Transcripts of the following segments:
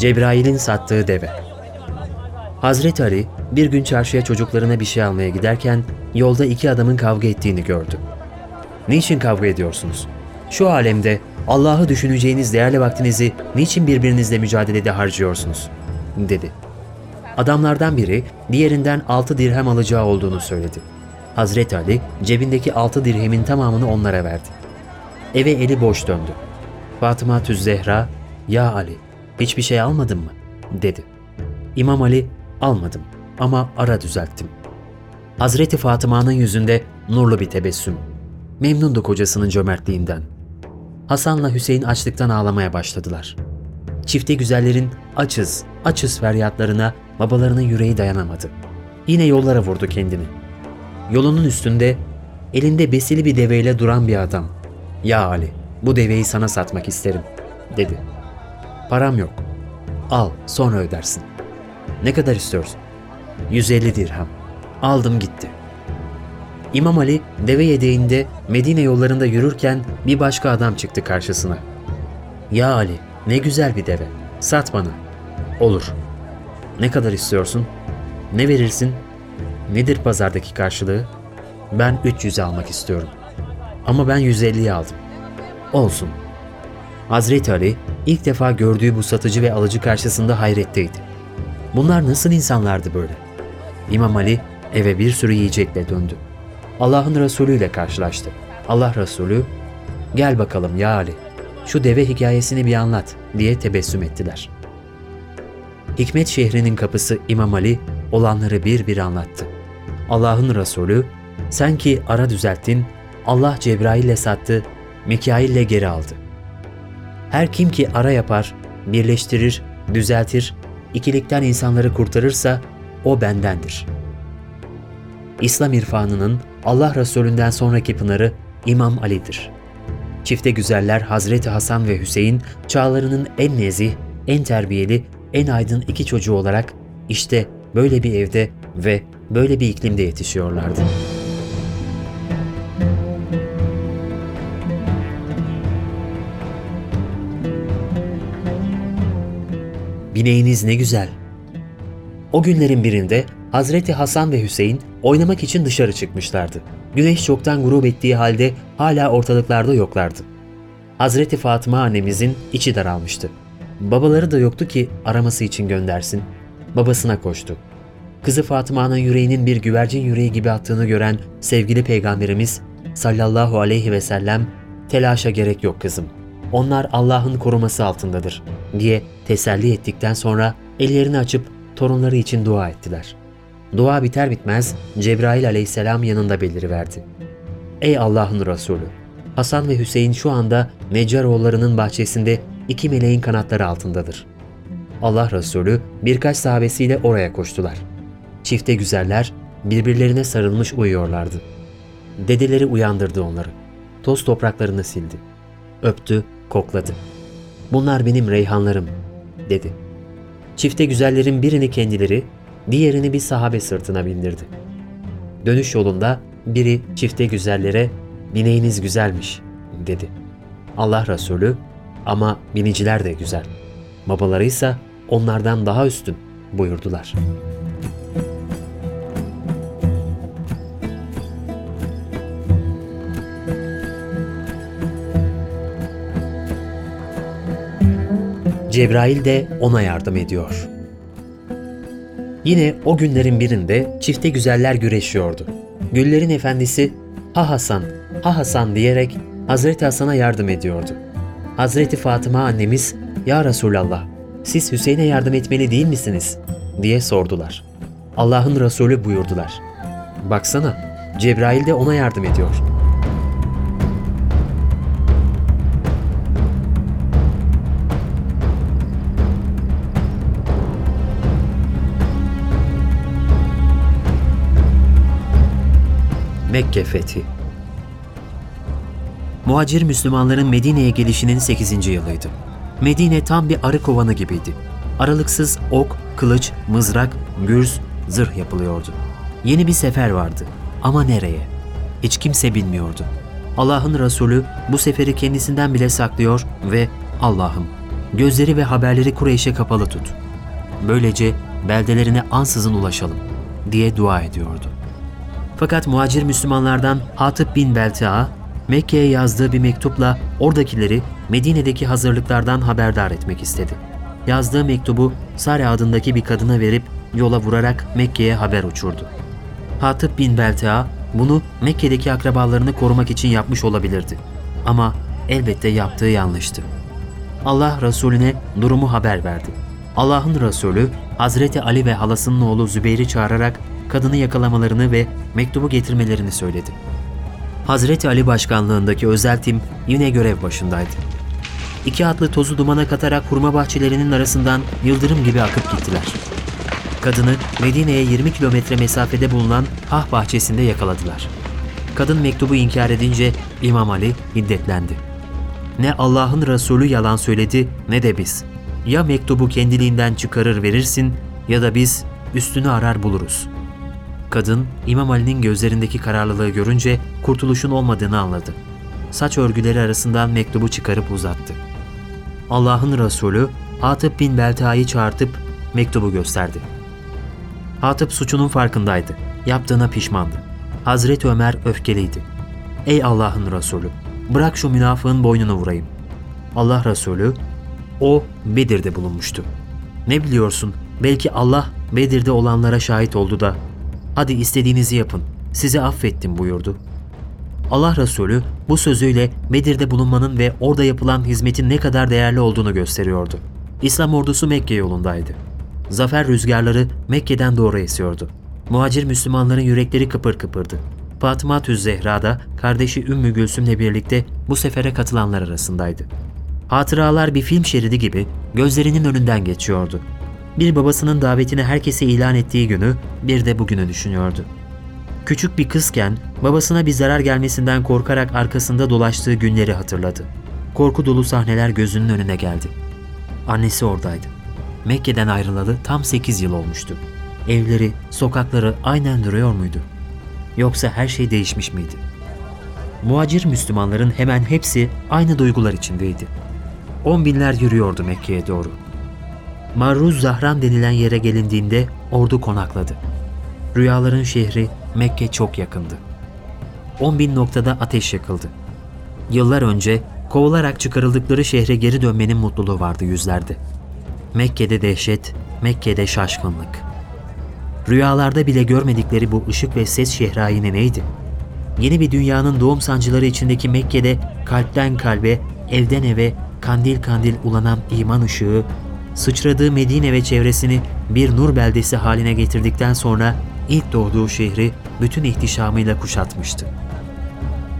Cebrail'in sattığı deve. Hazreti Ali bir gün çarşıya çocuklarına bir şey almaya giderken yolda iki adamın kavga ettiğini gördü. Niçin kavga ediyorsunuz? Şu alemde Allah'ı düşüneceğiniz değerli vaktinizi niçin birbirinizle mücadelede harcıyorsunuz? dedi. Adamlardan biri diğerinden altı dirhem alacağı olduğunu söyledi. Hazreti Ali cebindeki altı dirhemin tamamını onlara verdi. Eve eli boş döndü. Fatıma Tüz Zehra, ''Ya Ali, hiçbir şey almadın mı?'' dedi. İmam Ali, ''Almadım ama ara düzelttim.'' Hazreti Fatıma'nın yüzünde nurlu bir tebessüm. Memnundu kocasının cömertliğinden. Hasan'la Hüseyin açlıktan ağlamaya başladılar. Çifte güzellerin açız, açız feryatlarına babalarının yüreği dayanamadı. Yine yollara vurdu kendini. Yolunun üstünde elinde besili bir deveyle duran bir adam. ''Ya Ali, bu deveyi sana satmak isterim.'' dedi. ''Param yok. Al, sonra ödersin.'' ''Ne kadar istiyorsun?'' ''150 dirhem.'' Aldım gitti. İmam Ali deve yedeğinde Medine yollarında yürürken bir başka adam çıktı karşısına. ''Ya Ali, ne güzel bir deve. Sat bana.'' ''Olur.'' ''Ne kadar istiyorsun?'' ''Ne verirsin?'' ''Nedir pazardaki karşılığı?'' ''Ben 300 almak istiyorum.'' ''Ama ben 150'yi aldım.'' ''Olsun.'' Hazreti Ali ilk defa gördüğü bu satıcı ve alıcı karşısında hayretteydi. Bunlar nasıl insanlardı böyle? İmam Ali eve bir sürü yiyecekle döndü. Allah'ın Resulü ile karşılaştı. Allah Resulü, gel bakalım ya Ali, şu deve hikayesini bir anlat diye tebessüm ettiler. Hikmet şehrinin kapısı İmam Ali olanları bir bir anlattı. Allah'ın Resulü, sen ki ara düzelttin, Allah Cebrail'le sattı, Mikail'le geri aldı. Her kim ki ara yapar, birleştirir, düzeltir, ikilikten insanları kurtarırsa o bendendir. İslam irfanının Allah Resulünden sonraki pınarı İmam Ali'dir. Çifte güzeller Hazreti Hasan ve Hüseyin çağlarının en nezih, en terbiyeli, en aydın iki çocuğu olarak işte böyle bir evde ve böyle bir iklimde yetişiyorlardı. Bineğiniz ne güzel. O günlerin birinde Hazreti Hasan ve Hüseyin oynamak için dışarı çıkmışlardı. Güneş çoktan grup ettiği halde hala ortalıklarda yoklardı. Hazreti Fatıma annemizin içi daralmıştı. Babaları da yoktu ki araması için göndersin. Babasına koştu. Kızı Fatıma'nın yüreğinin bir güvercin yüreği gibi attığını gören sevgili peygamberimiz sallallahu aleyhi ve sellem telaşa gerek yok kızım. Onlar Allah'ın koruması altındadır diye teselli ettikten sonra ellerini açıp torunları için dua ettiler. Dua biter bitmez Cebrail aleyhisselam yanında beliriverdi. Ey Allah'ın Resulü! Hasan ve Hüseyin şu anda Neccaroğullarının bahçesinde iki meleğin kanatları altındadır. Allah Resulü birkaç sahabesiyle oraya koştular. Çifte güzeller birbirlerine sarılmış uyuyorlardı. Dedeleri uyandırdı onları. Toz topraklarını sildi. Öptü, kokladı. Bunlar benim reyhanlarım, dedi. Çifte güzellerin birini kendileri, diğerini bir sahabe sırtına bindirdi. Dönüş yolunda biri çifte güzellere bineğiniz güzelmiş dedi. Allah Resulü ama biniciler de güzel. Babaları ise onlardan daha üstün buyurdular. Cebrail de ona yardım ediyor. Yine o günlerin birinde çifte güzeller güreşiyordu. Güllerin efendisi "Ha Hasan, ha Hasan" diyerek Hazreti Hasan'a yardım ediyordu. Hazreti Fatıma annemiz "Ya Resulallah, siz Hüseyin'e yardım etmeli değil misiniz?" diye sordular. Allah'ın Resulü buyurdular. Baksana, Cebrail de ona yardım ediyor. Mekke fethi Muhacir Müslümanların Medine'ye gelişinin 8. yılıydı. Medine tam bir arı kovanı gibiydi. Aralıksız ok, kılıç, mızrak, gürz, zırh yapılıyordu. Yeni bir sefer vardı. Ama nereye? Hiç kimse bilmiyordu. Allah'ın Resulü bu seferi kendisinden bile saklıyor ve Allah'ım gözleri ve haberleri Kureyş'e kapalı tut. Böylece beldelerine ansızın ulaşalım diye dua ediyordu. Fakat muhacir Müslümanlardan Hatip bin Belta'a Mekke'ye yazdığı bir mektupla oradakileri Medine'deki hazırlıklardan haberdar etmek istedi. Yazdığı mektubu Sare adındaki bir kadına verip yola vurarak Mekke'ye haber uçurdu. Hatip bin Belta'a bunu Mekke'deki akrabalarını korumak için yapmış olabilirdi. Ama elbette yaptığı yanlıştı. Allah Resulüne durumu haber verdi. Allah'ın Resulü Hazreti Ali ve halasının oğlu Zübeyir'i çağırarak kadını yakalamalarını ve mektubu getirmelerini söyledi. Hazreti Ali başkanlığındaki özel tim yine görev başındaydı. İki atlı tozu dumana katarak hurma bahçelerinin arasından yıldırım gibi akıp gittiler. Kadını Medine'ye 20 kilometre mesafede bulunan Hah bahçesinde yakaladılar. Kadın mektubu inkar edince İmam Ali hiddetlendi. Ne Allah'ın Resulü yalan söyledi ne de biz. Ya mektubu kendiliğinden çıkarır verirsin ya da biz üstünü arar buluruz. Kadın İmam Ali'nin gözlerindeki kararlılığı görünce kurtuluşun olmadığını anladı. Saç örgüleri arasından mektubu çıkarıp uzattı. Allah'ın Resulü Hatip bin Belta'yı çağırtıp mektubu gösterdi. Hatip suçunun farkındaydı. Yaptığına pişmandı. Hazreti Ömer öfkeliydi. Ey Allah'ın Resulü, bırak şu münafığın boynunu vurayım. Allah Resulü, o Bedir'de bulunmuştu. Ne biliyorsun, belki Allah Bedir'de olanlara şahit oldu da, hadi istediğinizi yapın, sizi affettim buyurdu. Allah Resulü bu sözüyle Bedir'de bulunmanın ve orada yapılan hizmetin ne kadar değerli olduğunu gösteriyordu. İslam ordusu Mekke yolundaydı. Zafer rüzgarları Mekke'den doğru esiyordu. Muhacir Müslümanların yürekleri kıpır kıpırdı. Fatıma Tüz Zehra da kardeşi Ümmü Gülsüm'le birlikte bu sefere katılanlar arasındaydı. Hatıralar bir film şeridi gibi gözlerinin önünden geçiyordu. Bir babasının davetini herkese ilan ettiği günü, bir de bugünü düşünüyordu. Küçük bir kızken babasına bir zarar gelmesinden korkarak arkasında dolaştığı günleri hatırladı. Korku dolu sahneler gözünün önüne geldi. Annesi oradaydı. Mekke'den ayrılalı tam 8 yıl olmuştu. Evleri, sokakları aynen duruyor muydu? Yoksa her şey değişmiş miydi? Muhacir Müslümanların hemen hepsi aynı duygular içindeydi. On binler yürüyordu Mekke'ye doğru. Marruz Zahran denilen yere gelindiğinde ordu konakladı. Rüyaların şehri Mekke çok yakındı. On bin noktada ateş yakıldı. Yıllar önce kovularak çıkarıldıkları şehre geri dönmenin mutluluğu vardı yüzlerde. Mekke'de dehşet, Mekke'de şaşkınlık. Rüyalarda bile görmedikleri bu ışık ve ses şehrayine neydi? Yeni bir dünyanın doğum sancıları içindeki Mekke'de kalpten kalbe, evden eve kandil kandil ulanan iman ışığı, sıçradığı Medine ve çevresini bir nur beldesi haline getirdikten sonra ilk doğduğu şehri bütün ihtişamıyla kuşatmıştı.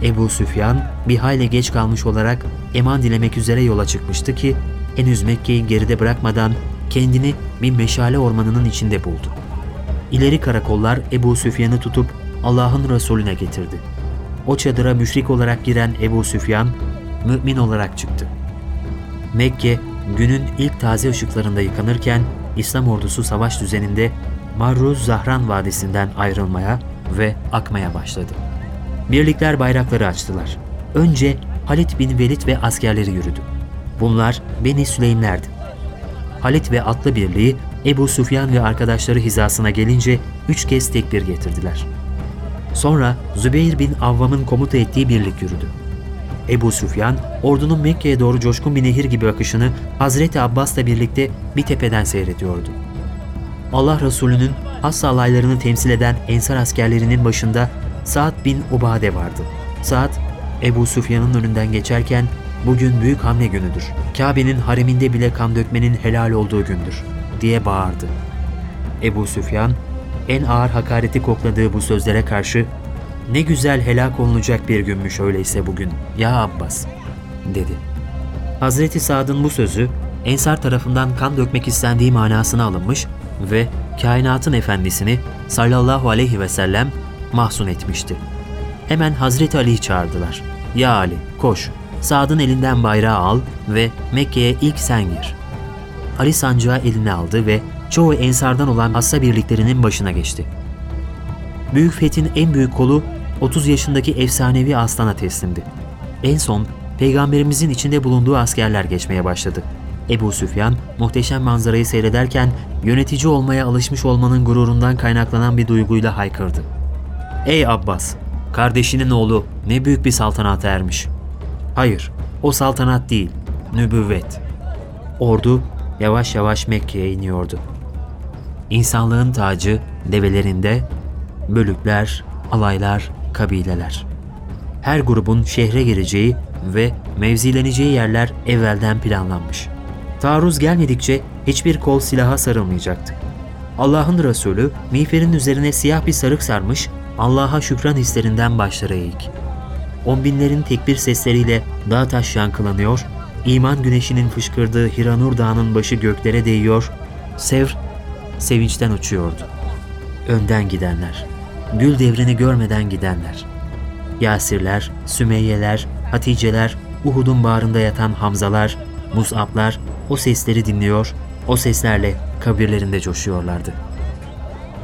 Ebu Süfyan bir hayli geç kalmış olarak eman dilemek üzere yola çıkmıştı ki henüz Mekke'yi geride bırakmadan kendini bir meşale ormanının içinde buldu. İleri karakollar Ebu Süfyan'ı tutup Allah'ın Resulüne getirdi. O çadıra müşrik olarak giren Ebu Süfyan, mümin olarak çıktı. Mekke, günün ilk taze ışıklarında yıkanırken İslam ordusu savaş düzeninde Marruz Zahran Vadisi'nden ayrılmaya ve akmaya başladı. Birlikler bayrakları açtılar. Önce Halit bin Velid ve askerleri yürüdü. Bunlar Beni Süleymlerdi. Halit ve atlı birliği Ebu Sufyan ve arkadaşları hizasına gelince üç kez tekbir getirdiler. Sonra Zübeyir bin Avvam'ın komuta ettiği birlik yürüdü. Ebu Süfyan, ordunun Mekke'ye doğru coşkun bir nehir gibi akışını Hazreti Abbas'la birlikte bir tepeden seyrediyordu. Allah Resulü'nün has alaylarını temsil eden Ensar askerlerinin başında Sa'd bin Ubade vardı. Sa'd, Ebu Süfyan'ın önünden geçerken bugün büyük hamle günüdür. Kabe'nin hareminde bile kan dökmenin helal olduğu gündür diye bağırdı. Ebu Süfyan en ağır hakareti kokladığı bu sözlere karşı ne güzel helak olunacak bir günmüş öyleyse bugün ya Abbas dedi. Hazreti Sa'd'ın bu sözü Ensar tarafından kan dökmek istendiği manasına alınmış ve kainatın efendisini sallallahu aleyhi ve sellem mahzun etmişti. Hemen Hazreti Ali'yi çağırdılar. Ya Ali koş Sa'd'ın elinden bayrağı al ve Mekke'ye ilk sen gir. Ali sancağı eline aldı ve çoğu ensardan olan hassa birliklerinin başına geçti. Büyük Fethin en büyük kolu 30 yaşındaki efsanevi aslana teslimdi. En son peygamberimizin içinde bulunduğu askerler geçmeye başladı. Ebu Süfyan muhteşem manzarayı seyrederken yönetici olmaya alışmış olmanın gururundan kaynaklanan bir duyguyla haykırdı. Ey Abbas! Kardeşinin oğlu ne büyük bir saltanata ermiş. Hayır, o saltanat değil, nübüvvet. Ordu yavaş yavaş Mekke'ye iniyordu. İnsanlığın tacı develerinde bölükler, alaylar, kabileler. Her grubun şehre gireceği ve mevzileneceği yerler evvelden planlanmış. Taarruz gelmedikçe hiçbir kol silaha sarılmayacaktı. Allah'ın Resulü miğferin üzerine siyah bir sarık sarmış, Allah'a şükran hislerinden başlara eğik. On binlerin tekbir sesleriyle dağ taş yankılanıyor, iman güneşinin fışkırdığı Hiranur Dağı'nın başı göklere değiyor, Sevr sevinçten uçuyordu. Önden gidenler, gül devrini görmeden gidenler. Yasirler, Sümeyyeler, Haticeler, Uhud'un bağrında yatan Hamzalar, Mus'ablar o sesleri dinliyor, o seslerle kabirlerinde coşuyorlardı.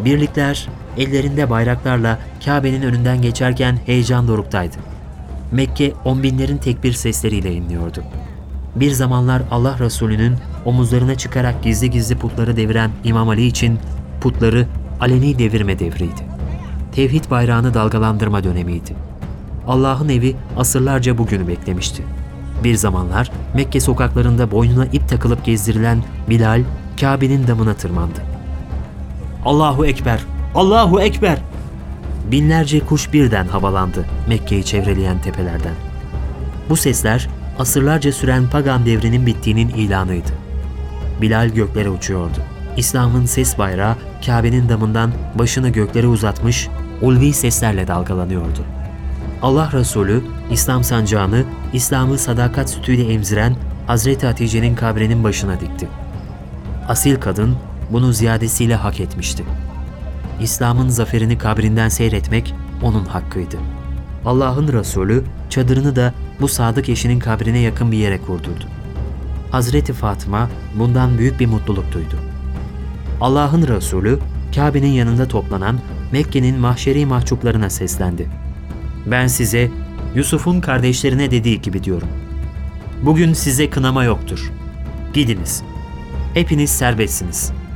Birlikler ellerinde bayraklarla Kabe'nin önünden geçerken heyecan doruktaydı. Mekke on binlerin tekbir sesleriyle inliyordu. Bir zamanlar Allah Resulü'nün omuzlarına çıkarak gizli gizli putları deviren İmam Ali için putları aleni devirme devriydi. Tevhid bayrağını dalgalandırma dönemiydi. Allah'ın evi asırlarca bugünü beklemişti. Bir zamanlar Mekke sokaklarında boynuna ip takılıp gezdirilen Bilal, Kabe'nin damına tırmandı. Allahu Ekber! Allahu Ekber! Binlerce kuş birden havalandı Mekke'yi çevreleyen tepelerden. Bu sesler asırlarca süren pagan devrinin bittiğinin ilanıydı. Bilal göklere uçuyordu. İslam'ın ses bayrağı Kabe'nin damından başını göklere uzatmış, ulvi seslerle dalgalanıyordu. Allah Resulü İslam sancağını İslam'ı sadakat sütüyle emziren Hazreti Hatice'nin kabrinin başına dikti. Asil kadın bunu ziyadesiyle hak etmişti. İslam'ın zaferini kabrinden seyretmek onun hakkıydı. Allah'ın Resulü çadırını da bu sadık eşinin kabrine yakın bir yere kurdurdu. Hazreti Fatıma bundan büyük bir mutluluk duydu. Allah'ın Resulü Kabe'nin yanında toplanan Mekke'nin mahşeri mahcuplarına seslendi. Ben size Yusuf'un kardeşlerine dediği gibi diyorum. Bugün size kınama yoktur. Gidiniz. Hepiniz serbestsiniz.''